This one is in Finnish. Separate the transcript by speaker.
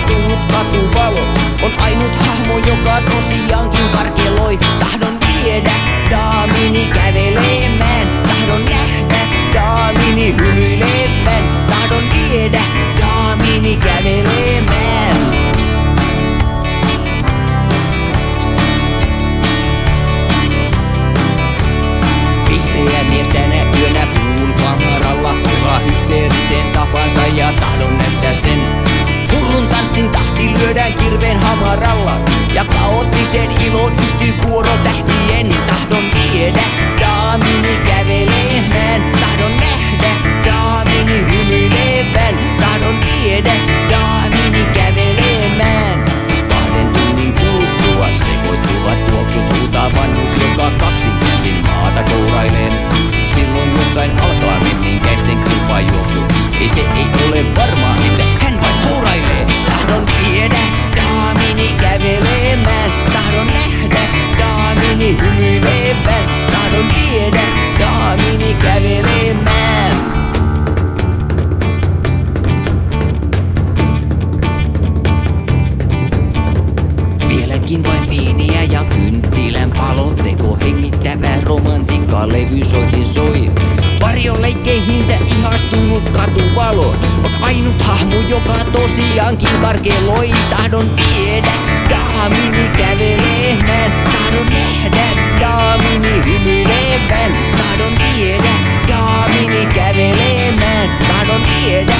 Speaker 1: ihastunut katuvalo On ainut hahmo, joka tosiaankin hamaralla Ja kaoottisen ilon yhtyy kuoro tähtien Tahdon viedä daamini kävelemään. Tahdon nähdä daamini hymyilevän. Tahdon viedä daamini kävelemään. Kahden tunnin kuluttua sekoittuvat tuoksut huutaa vanhus, joka kaksi levysoitin soi. Varjon leikkeihinsä ihastunut katuvalo. On ainut hahmo, joka tosiaankin karkeloi Tahdon viedä, daamini kävelemään. Tahdon nähdä, daamini hymyilevän. Tahdon viedä, daamini kävelemään. Tahdon viedä,